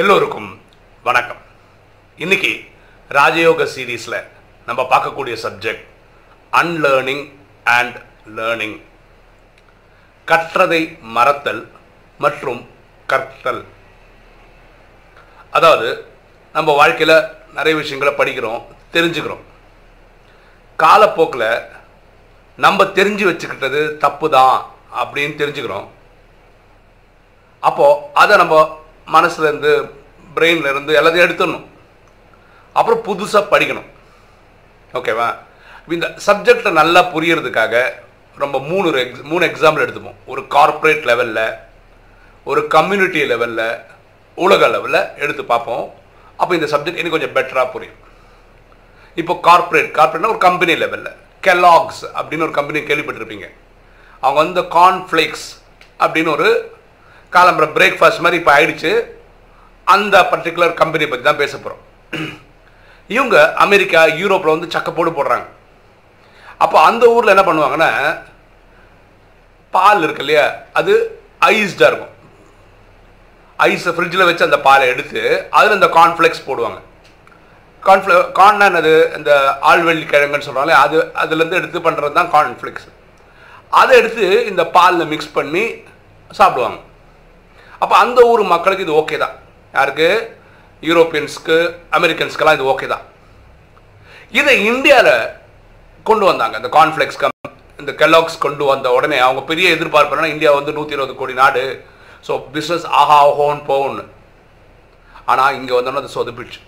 எல்லோருக்கும் வணக்கம். இன்னைக்கு ராஜயோக சீரீஸில் நம்ம பார்க்கக்கூடிய சப்ஜெக்ட் அன்லேர்னிங் அண்ட் லேர்னிங் கற்றதை மறத்தல் மற்றும் கற்றல். அதாவது நம்ம வாழ்க்கையில் நிறைய விஷயங்களை படிக்கிறோம் தெரிஞ்சுக்கிறோம். காலப்போக்கில் நம்ம தெரிஞ்சு வச்சுக்கிட்டது தப்பு தான் அப்படின்னு தெரிஞ்சுக்கிறோம். அப்போது அதை நம்ம மனசுலேருந்து பிரெயின்லேருந்து எல்லாத்தையும் எடுத்துடணும். அப்புறம் புதுசாக படிக்கணும். ஓகேவா? இந்த சப்ஜெக்டை நல்லா புரியறதுக்காக ரொம்ப மூணு எக்ஸ் மூணு எக்ஸாம்பிள் எடுத்துப்போம். ஒரு கார்ப்பரேட் லெவலில் ஒரு கம்யூனிட்டி லெவலில் உலக லெவலில் எடுத்து பார்ப்போம். அப்போ இந்த சப்ஜெக்ட் இன்னும் கொஞ்சம் பெட்டராக புரியும். இப்போ கார்ப்பரேட் கார்ப்பரேட்னா ஒரு கம்பெனி லெவலில் கெலாக்ஸ் அப்படின்னு ஒரு கம்பெனி கேள்விப்பட்டிருப்பீங்க. அவங்க வந்து கார்ன்ஃப்ளேக்ஸ் அப்படின்னு ஒரு காலம்புற பிரேக்ஃபாஸ்ட் மாதிரி இப்போ ஆயிடுச்சு. அந்த பர்டிகுலர் கம்பெனி பற்றி தான் பேச போகிறோம் இவங்க அமெரிக்கா யூரோப்பில் வந்து சக்கப்போடு போடுறாங்க. அப்போ அந்த ஊரில் என்ன பண்ணுவாங்கன்னா பால் இருக்கு இல்லையா? அது ஐஸ்டாக இருக்கும். ஐஸை ஃப்ரிட்ஜில் வச்சு அந்த பாலை எடுத்து அதில் இந்த கார்ன்ஃப்ளெக்ஸ் போடுவாங்க. கார்ன்ஃப்ளெ கார்ன்னா என்னது? இந்த ஆழ்வெள்ளி கிழங்குன்னு சொல்கிறாங்களே அது அதுலேருந்து எடுத்து பண்ணுறது தான் கார்ன்ஃப்ளெக்ஸ் அதை எடுத்து இந்த பாலில் மிக்ஸ் பண்ணி சாப்பிடுவாங்க. அப்போ அந்த ஊர் மக்களுக்கு இது ஓகே தான். யாருக்கு? யூரோப்பியன்ஸ்க்கு அமெரிக்கன்ஸ்க்கெல்லாம் இது ஓகே தான். இதை இந்தியாவில் கொண்டு வந்தாங்க. இந்த கார்ன்ஃப்ளெக்ஸ் கம் இந்த கெலாக்ஸ் கொண்டு வந்த உடனே அவங்க பெரிய எதிர்பார்ப்புனா இந்தியா வந்து நூற்றி இருபது கோடி நாடு. ஸோ பிஸ்னஸ் ஆஹா ஓஹோன்னு போகணும் ஆனால் இங்கே வந்தோன்னா அது சொதப்பிடுச்சு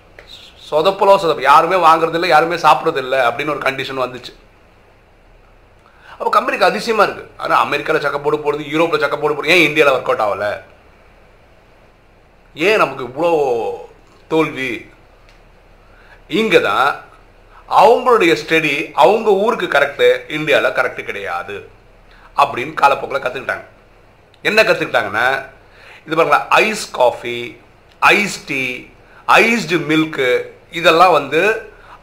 சொதப்பலோ சொதப்பு. யாருமே வாங்குறது இல்லை யாருமே சாப்பிட்றது இல்லை அப்படின்னு ஒரு கண்டிஷன் வந்துச்சு. அப்போ கம்பெனிக்கு அதிசயமாக இருக்குது ஆனால் அமெரிக்காவில் சக்கப்போடு போடுறது யூரோப்பில் சக்கப்போடு போடுறது ஏன் இந்தியாவில் ஒர்க் அவுட் ஆகலை? ஏன் நமக்கு இவ்வளோ தோல்வி? இங்கே தான் அவங்களுடைய ஸ்டடி அவங்க ஊருக்கு கரெக்டு இந்தியாவில் கரெக்டு கிடையாது அப்படின்னு காலப்போக்கில் கற்றுக்கிட்டாங்க என்ன கற்றுக்கிட்டாங்கன்னா இது பாருங்களா ice coffee ice tea iced milk இதெல்லாம் வந்து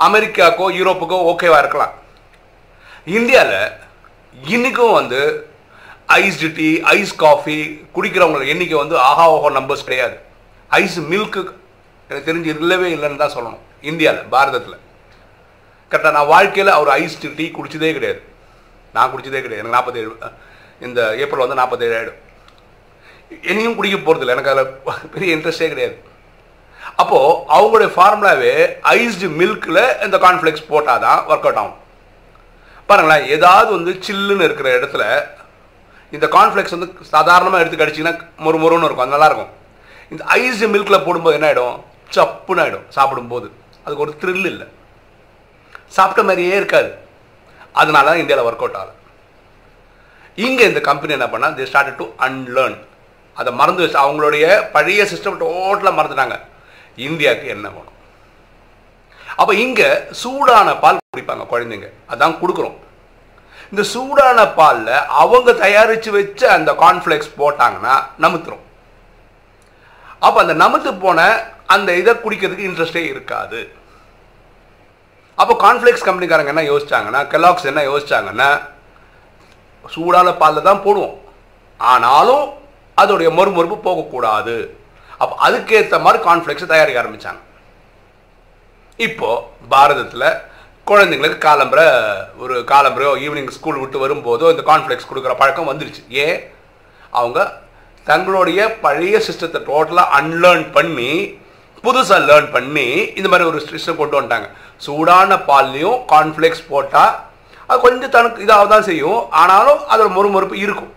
அமெரிக்காக்கோ யூரோப்புக்கோ ஓகேவா இருக்கலாம். இந்தியாவில் இன்றைக்கும் வந்து ஐஸ்டு டீ ஐஸ் காஃபி குடிக்கிறவங்களோட எண்ணிக்கை வந்து ஆஹா ஓஹோ நம்பர்ஸ் கிடையாது. ஐஸ் மில்க்கு எனக்கு தெரிஞ்சு இல்லவே இல்லைன்னு தான் சொல்லணும். இந்தியாவில் பாரதத்தில். கரெக்டாக நான் வாழ்க்கையில் அவர் ஐஸ் டீ குடிச்சதே கிடையாது. நான் குடிச்சதே கிடையாது. எனக்கு நாற்பத்தேழு இந்த ஏப்ரல் வந்து நாற்பத்தேழு ஆகிடும் இனியும் குடிக்க போகிறதில்ல எனக்கு அதில் பெரிய இன்ட்ரெஸ்டே கிடையாது. அப்போது அவங்களுடைய ஃபார்முலாவே ஐஸ்டு மில்கில் இந்த கார்ன்ஃப்ளெக்ஸ் போட்டால் தான் ஒர்க் அவுட் ஆகும். பாருங்களேன் ஏதாவது வந்து சில்லுன்னு இருக்கிற இடத்துல இந்த கார்ன்ஃப்ளெக்ஸ் வந்து சாதாரணமாக எடுத்து கடிச்சிங்கன்னா மொறு மொறுன்னு இருக்கும். அது நல்லாயிருக்கும் இந்த ஐஸ் மில்கில் போடும்போது என்ன ஆகிடும் சப்புன்னு ஆகிடும் சாப்பிடும்போது. அதுக்கு ஒரு த்ரில் இல்லை. சாப்பிட்ட மாதிரியே இருக்காது. அதனால தான் இந்தியாவில் ஒர்க் அவுட் ஆகலை. இங்கே இந்த கம்பெனி என்ன பண்ணால் தே ஸ்டார்ட் டு அன்லேர்ன் அதை மறந்து வச்சு அவங்களுடைய பழைய சிஸ்டம் டோட்டலாக மறந்துட்டாங்க. இந்தியாவுக்கு என்ன வேணும்? அப்போ இங்கே சூடான பால் குடிப்பாங்க குழந்தைங்க. அதான் கொடுக்குறோம். இந்த சூடான பாலில் அவங்க தயாரித்து வச்ச அந்த கார்ன்ஃப்ளெக்ஸ் போட்டாங்கன்னா நமுத்துறோம் அப்போ அந்த நமத்து போன அந்த இதை குடிக்கிறதுக்கு இன்ட்ரெஸ்டே இருக்காது. அப்போ கான்ஃப்ளெக்ஸ் கம்பெனிக்காரங்க என்ன யோசிச்சாங்கன்னா கெலாக்ஸ் என்ன யோசிச்சாங்கன்னா சூடான பாலில் தான் போடுவோம். ஆனாலும் அதோடைய மறுமறுப்பு போகக்கூடாது. அப்போ அதுக்கேற்ற மாதிரி கான்ஃப்ளெக்ஸை தயாரிக்க ஆரம்பித்தாங்க இப்போ பாரதத்தில் குழந்தைங்களுக்கு காலம்பரை ஒரு காலம்பரையோ ஈவினிங் ஸ்கூல் விட்டு வரும்போதோ இந்த கான்ஃப்ளெக்ஸ் கொடுக்குற பழக்கம் வந்துருச்சு. ஏன்? அவங்க தங்களுடைய பழைய சிஸ்டத்தை டோட்டலாக அன்லேர்ன் பண்ணி புதுசாக லேர்ன் பண்ணி இந்த மாதிரி ஒரு சிஸ்டம் கொண்டு வந்துட்டாங்க. சூடான பால்லையும் கார்ன்ஃப்ளெக்ஸ் போட்டால் அது கொஞ்சம் தனக்கு இதாக தான் செய்யும். ஆனாலும் அதோட மொறுமொறுப்பு இருக்கும்.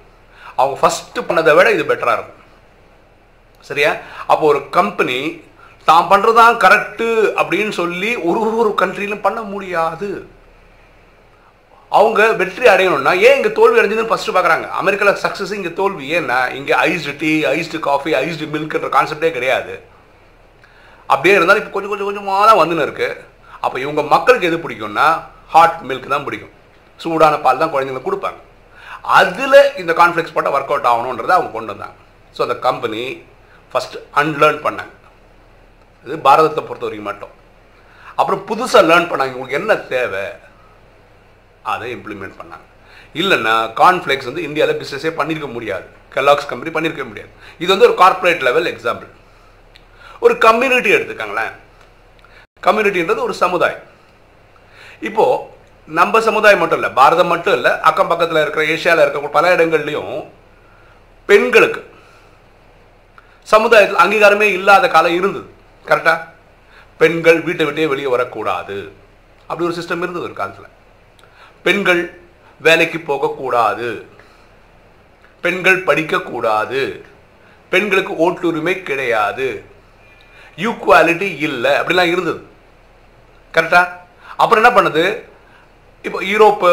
அவங்க ஃபஸ்ட்டு பண்ணதை விட இது பெட்டராக இருக்கும். சரியா? அப்போ ஒரு கம்பெனி தான் பண்ணுறது தான் கரெக்டு அப்படின்னு சொல்லி ஒரு ஒரு கண்ட்ரியிலும் பண்ண முடியாது. அவங்க வெற்றி அடையணும்னா ஏன் இங்கே தோல்வி அடைஞ்சதுன்னு ஃபஸ்ட்டு பார்க்குறாங்க அமெரிக்காவில் சக்ஸஸ் இங்கே தோல்வி. ஏன்னா இங்கே iced tea iced coffee iced மில்க்ன்ற கான்செப்டே கிடையாது. அப்படியே இருந்தாலும் இப்போ கொஞ்சம் கொஞ்சம் கொஞ்சமாக தான் வந்துன்னு இருக்குது அப்போ இவங்க மக்களுக்கு எது பிடிக்கும்னா ஹாட் மில்க் தான் பிடிக்கும். சூடான பால் தான் குழந்தைங்களுக்கு கொடுப்பாங்க. அதில் இந்த கான்ஃப்ளெக்ஸ் போட்டால் ஒர்க் அவுட் ஆகணுன்றதை அவங்க கொண்டு வந்தாங்க. ஸோ அந்த கம்பெனி ஃபஸ்ட்டு அன்லேர்ன் பண்ணாங்க. இது பாரதத்தை பொறுத்த வரைக்கும் மட்டும். அப்புறம் புதுசாக லேர்ன் பண்ணாங்க. உங்களுக்கு என்ன தேவை? அதை இம்ப்ளிமெண்ட் பண்ணாங்க. இல்லைன்னா கார்ன்ஃப்ளெக்ஸ் வந்து இந்தியாவில் பிஸ்னஸே பண்ணியிருக்க முடியாது. கெலாக்ஸ் கம்பெனி பண்ணியிருக்க முடியாது. இது வந்து ஒரு கார்ப்பரேட் லெவல் எக்ஸாம்பிள் ஒரு கம்யூனிட்டி எடுத்துக்காங்களேன். கம்யூனிட்டின்றது ஒரு சமுதாயம். இப்போ நம்ம சமுதாயம் மட்டும் இல்லை பாரதம் மட்டும் இல்லை அக்கம் பக்கத்தில் இருக்கிற ஏஷியாவில் இருக்கிற பல இடங்கள்லையும் பெண்களுக்கு சமுதாயத்தில் அங்கீகாரமே இல்லாத காலம் இருந்தது. கரெக்டாக பெண்கள் வீட்டை விட்டே வெளியே வரக்கூடாது. அப்படி ஒரு சிஸ்டம் இருந்தது ஒரு காலத்தில். பெண்கள் வேலைக்கு போகக்கூடாது. பெண்கள் படிக்கக்கூடாது. பெண்களுக்கு ஓட்டுரிமை கிடையாது. ஈக்குவாலிட்டி இல்லை. அப்படிலாம் இருந்தது. கரெக்டா அப்புறம் என்ன பண்ணுது? இப்போ யூரோப்பு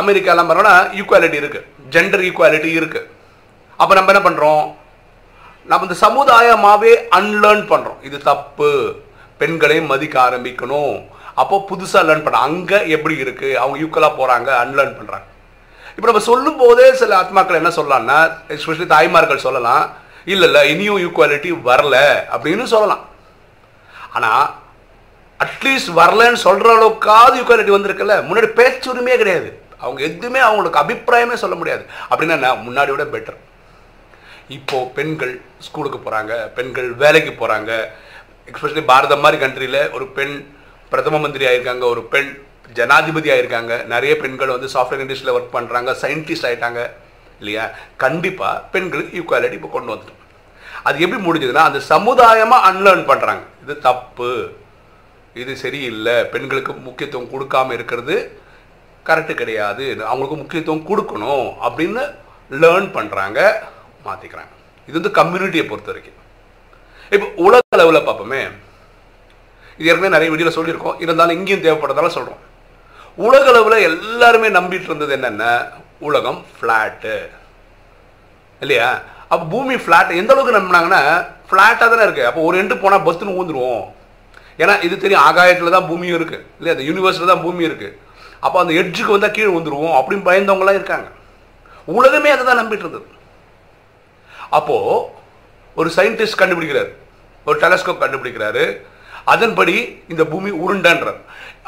அமெரிக்காலாம் பார்த்தோம்னா ஈக்குவாலிட்டி இருக்கு. ஜெண்டர் ஈக்குவாலிட்டி இருக்கு. அப்போ நம்ம என்ன பண்ணுறோம் நம்ம இந்த சமுதாயமாகவே அன்லேர்ன் பண்ணுறோம் இது தப்பு. பெண்களையும் மதிக்க ஆரம்பிக்கணும். அப்போ புதுசாக லேர்ன் பண்ண அங்கே எப்படி இருக்குது அவங்க ஈக்குவலாக போகிறாங்க அன்லேர்ன் பண்ணுறாங்க இப்போ நம்ம சொல்லும் போதே சில ஆத்மாக்கள் என்ன சொல்லலாம்னா எஸ்பெஷலி தாய்மார்கள் சொல்லலாம் இல்லை இல்லை இனியும் ஈக்குவாலிட்டி வரல அப்படின்னு சொல்லலாம். ஆனால் அட்லீஸ்ட் வரலன்னு சொல்கிற அளவுக்காவது ஈக்குவாலிட்டி வந்திருக்குல்ல முன்னாடி பேச்சுரிமையே கிடையாது. அவங்க எதுவுமே அவங்களுக்கு அபிப்பிராயமே சொல்ல முடியாது. அப்படின்னா என்ன? முன்னாடி விட பெட்டர் இப்போது பெண்கள் ஸ்கூலுக்கு போகிறாங்க பெண்கள் வேலைக்கு போகிறாங்க எஸ்பெஷலி பாரதம் மாதிரி கண்ட்ரியில் ஒரு பெண் பிரதம மந்திரி ஆயிருக்காங்க ஒரு பெண் ஜனாதிபதி ஆயிருக்காங்க நிறைய பெண்கள் வந்து சாஃப்ட்வேர் இண்டஸ்ட்ரியில் ஒர்க் பண்ணுறாங்க சயின்டிஸ்ட் ஆகிட்டாங்க இல்லையா? கண்டிப்பாக பெண்களுக்கு ஈக்குவாலிட்டி இப்போ கொண்டு வந்துட்டோம் அது எப்படி முடிஞ்சதுன்னா அந்த சமுதாயமாக அன்லேர்ன் பண்ணுறாங்க இது தப்பு. இது சரியில்லை. பெண்களுக்கு முக்கியத்துவம் கொடுக்காம இருக்கிறது கரெக்டு கிடையாது. அவங்களுக்கு முக்கியத்துவம் கொடுக்கணும் அப்படின்னு லேர்ன் பண்ணுறாங்க மாற்றிக்கிறாங்க இது வந்து கம்யூனிட்டியை பொறுத்த வரைக்கும். இப்போ உலக அளவில் பார்ப்போமே இது ஏற்கனவே நிறைய வீடியோவில் சொல்லியிருக்கோம். இருந்தாலும் இங்கேயும் தேவைப்படுறதால சொல்கிறோம் உலக அளவில் எல்லாருமே நம்பிட்டு இருந்தது என்னென்ன? உலகம் ஃப்ளாட்டு இல்லையா? அப்போ பூமி ஃப்ளாட் எந்த அளவுக்கு நம்பினாங்கன்னா ஃப்ளாட்டாக தானே இருக்குது அப்போ ஒரு எண்டு போனால் பஸ்ஸுன்னு ஊந்துருவோம். ஏன்னா இது தெரியும் ஆகாயத்தில் தான் பூமியும் இருக்குது இல்லையா? அந்த யூனிவர்ஸில் தான் பூமி இருக்குது அப்போ அந்த எட்ஜுக்கு வந்தால் கீழே வந்துருவோம் அப்படின்னு பயந்தவங்களாம் இருக்காங்க. உலகமே அதை தான் நம்பிட்டு இருந்தது. அப்போது ஒரு சயின்டிஸ்ட் கண்டுபிடிக்கிறார். ஒரு டெலஸ்கோப் கண்டுபிடிக்கிறாரு. அதன்படி இந்த பூமி உருண்டன்றார்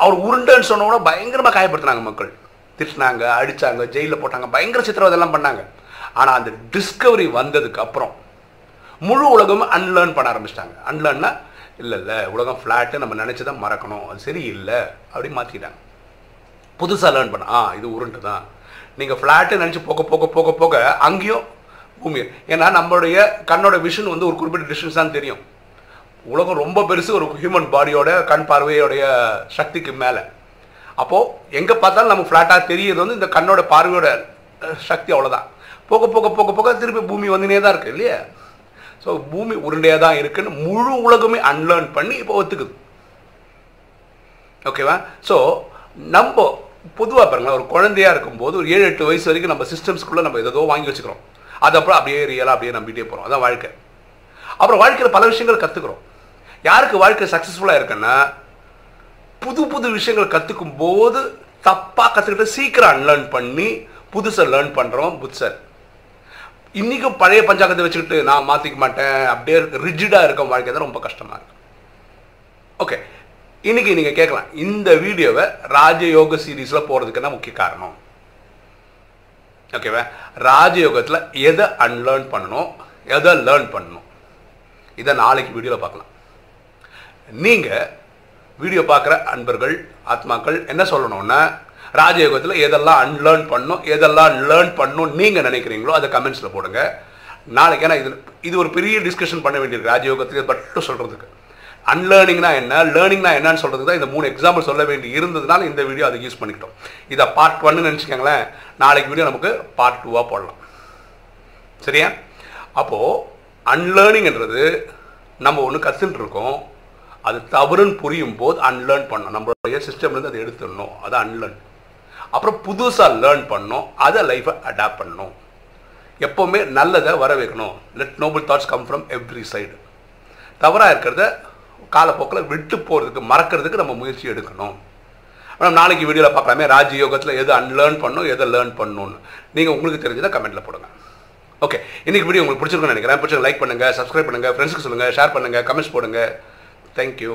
அவர் உருண்டைன்னு சொன்னோட பயங்கரமாக காயப்படுத்தினாங்க மக்கள். திட்டினாங்க அடித்தாங்க ஜெயிலில் போட்டாங்க பயங்கர சித்திரவதை எல்லாம் பண்ணாங்க. ஆனால் அந்த டிஸ்கவரி வந்ததுக்கு அப்புறம் முழு உலகமும் அன்லேர்ன் பண்ண ஆரம்பிச்சிட்டாங்க. அன்லேர்ன்னா இல்லை இல்லை உலகம் ஃப்ளாட்டு நம்ம நினச்சி மறக்கணும். அது சரியில்லை. அப்படின்னு மாற்றிட்டாங்க புதுசாக லேர்ன் பண்ண ஆ இது உருண்டு தான். நீங்கள் ஃப்ளாட்டு நினச்சி போக போக போக போக அங்கேயும் பூமி ஏன்னா நம்மளுடைய கண்ணோட விஷன் வந்து ஒரு குறிப்பிட்ட டிஸ்டன்ஸ் தான் தெரியும். உலகம் ரொம்ப பெருசு ஒரு ஹியூமன் பாடியோட கண் பார்வையோடைய சக்திக்கு மேலே. அப்போது எங்கே பார்த்தாலும் நம்ம ஃப்ளாட்டாக தெரியுது வந்து இந்த கண்ணோட பார்வையோட சக்தி அவ்வளோதான் போக போக போக போக திருப்பி பூமி வந்துனே தான் இருக்குது இல்லையா? ஸோ பூமி உருண்டையாக தான் இருக்குன்னு முழு உலகமே அன்லேர்ன் பண்ணி இப்போ ஒத்துக்குது. ஓகேவா ஸோ நம்ம பொதுவாக பாருங்களேன் ஒரு குழந்தையாக இருக்கும்போது ஒரு ஏழு எட்டு வயசு வரைக்கும் நம்ம சிஸ்டம்ஸ்குள்ளே நம்ம ஏதோ வாங்கி வச்சுக்கிறோம். அது அப்புறம் அப்படியே ரியலாக அப்படியே நம்பிட்டே போகிறோம் அதான் வாழ்க்கை. அப்புறம் வாழ்க்கையில் பல விஷயங்கள் கற்றுக்குறோம் யாருக்கு வாழ்க்கை சக்ஸஸ்ஃபுல்லாக இருக்குன்னா புது புது விஷயங்கள் கற்றுக்கும் போது தப்பாக கற்றுக்கிட்டு சீக்கிரம் அன்லேர்ன் பண்ணி புதுசை லேர்ன் பண்ணுறோம் புதுசர் இன்றைக்கும் பழைய பஞ்சாங்கத்தை வச்சுக்கிட்டு நான் மாற்றிக்க மாட்டேன் அப்படியே ரிஜிடாக இருக்க வாழ்க்கை தான் ரொம்ப கஷ்டமாக இருக்கு ஓகே இன்னைக்கு நீங்கள் கேட்கலாம் இந்த வீடியோவை ராஜயோக சீரீஸில் போகிறதுக்கு என்ன முக்கிய காரணம். ஓகேவா ராஜயோகத்தில் எதை அன்லேர்ன் பண்ணணும் எதை லேர்ன் பண்ணணும்? இதை நாளைக்கு வீடியோவில் பார்க்கலாம். நீங்கள் வீடியோ பார்க்குற அன்பர்கள் ஆத்மாக்கள் என்ன சொல்லணும்னா ராஜயோகத்தில் எதெல்லாம் அன்லேர்ன் பண்ணும் எதெல்லாம் லேர்ன் பண்ணும் நீங்கள் நினைக்கிறீங்களோ அதை கமெண்ட்ஸில் போடுங்க. நாளைக்கு ஏன்னா இது இது ஒரு பெரிய டிஸ்கஷன் பண்ண வேண்டியிருக்கு ராஜயோகத்தில் மட்டும் சொல்கிறதுக்கு அன்லேர்னிங்னா என்ன லேர்னிங்னா என்னன்னு சொல்கிறது தான் இந்த மூணு எக்ஸாம்பிள் சொல்ல வேண்டி இருந்ததுனால இந்த வீடியோ அதை யூஸ் பண்ணிக்கிட்டோம். இதை பார்ட் ஒன்னு நினச்சிக்கோங்களேன் நாளைக்கு வீடியோ நமக்கு பார்ட் டூவாக போடலாம். சரியா? அப்போது அன்லேர்னிங்ன்றது நம்ம ஒன்று கற்றுட்டு இருக்கோம் அது தவறுன்னு புரியும் போது அன்லேர்ன் பண்ணோம் நம்மளுடைய சிஸ்டம்லேருந்து அதை எடுத்துடணும். அதை அன்லேர்ன் அப்புறம் புதுசாக லேர்ன் பண்ணணும். அதை லைஃப்பை அடாப்ட் பண்ணணும். எப்போவுமே நல்லதை வர வைக்கணும் let noble thoughts come from every side தவறாக இருக்கிறத காலப்போக்கில் விட்டு போகிறதுக்கு மறக்கிறதுக்கு நம்ம முயற்சி எடுக்கணும். ஆனால் நாளைக்கு வீடியோவில் பார்க்கலாமே. ராஜயோகத்தில் எது அன்லேர்ன் பண்ணும் எதை லேர்ன் பண்ணணும்னு நீங்கள் உங்களுக்கு தெரிஞ்சதை கமெண்ட்டில் போடுங்க. ஓகே இன்றைக்கி வீடியோ உங்களுக்கு பிடிச்சிருக்குன்னு நினைக்கிறேன். பிடிச்சிருக்க லைக் பண்ணுங்கள் சப்ஸ்கிரைப் பண்ணுங்கள் ஃப்ரெண்ட்ஸுக்கு சொல்லுங்கள் ஷேர் பண்ணுங்கள் கமெண்ட்ஸ் போடுங்கள் போடுங்க தேங்க்யூ